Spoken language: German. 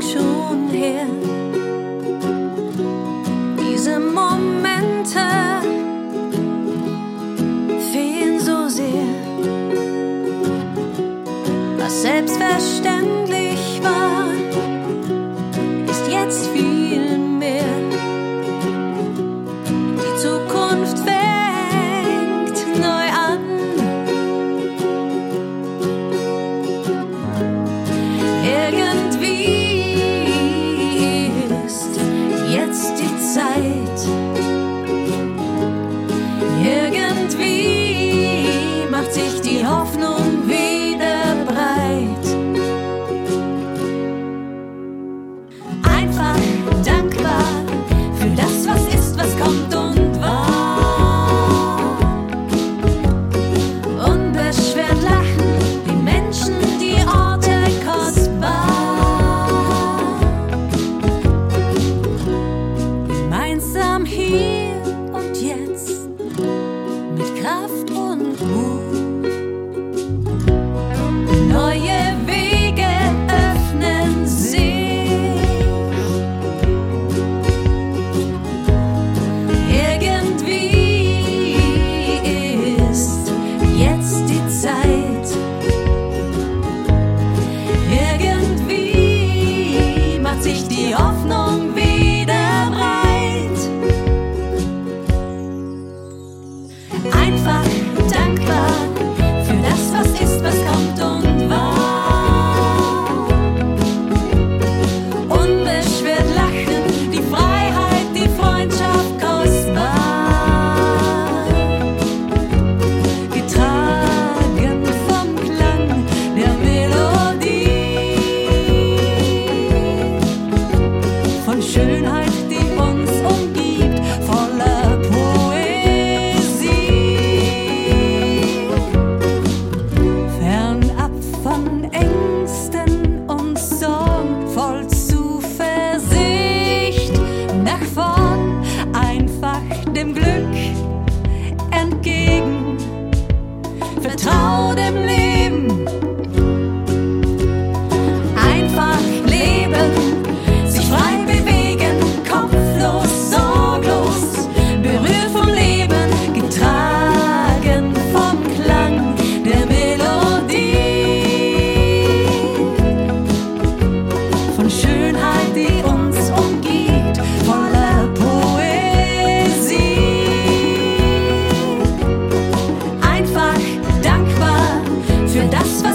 schon her. Diese Moment. dem Glück für das, was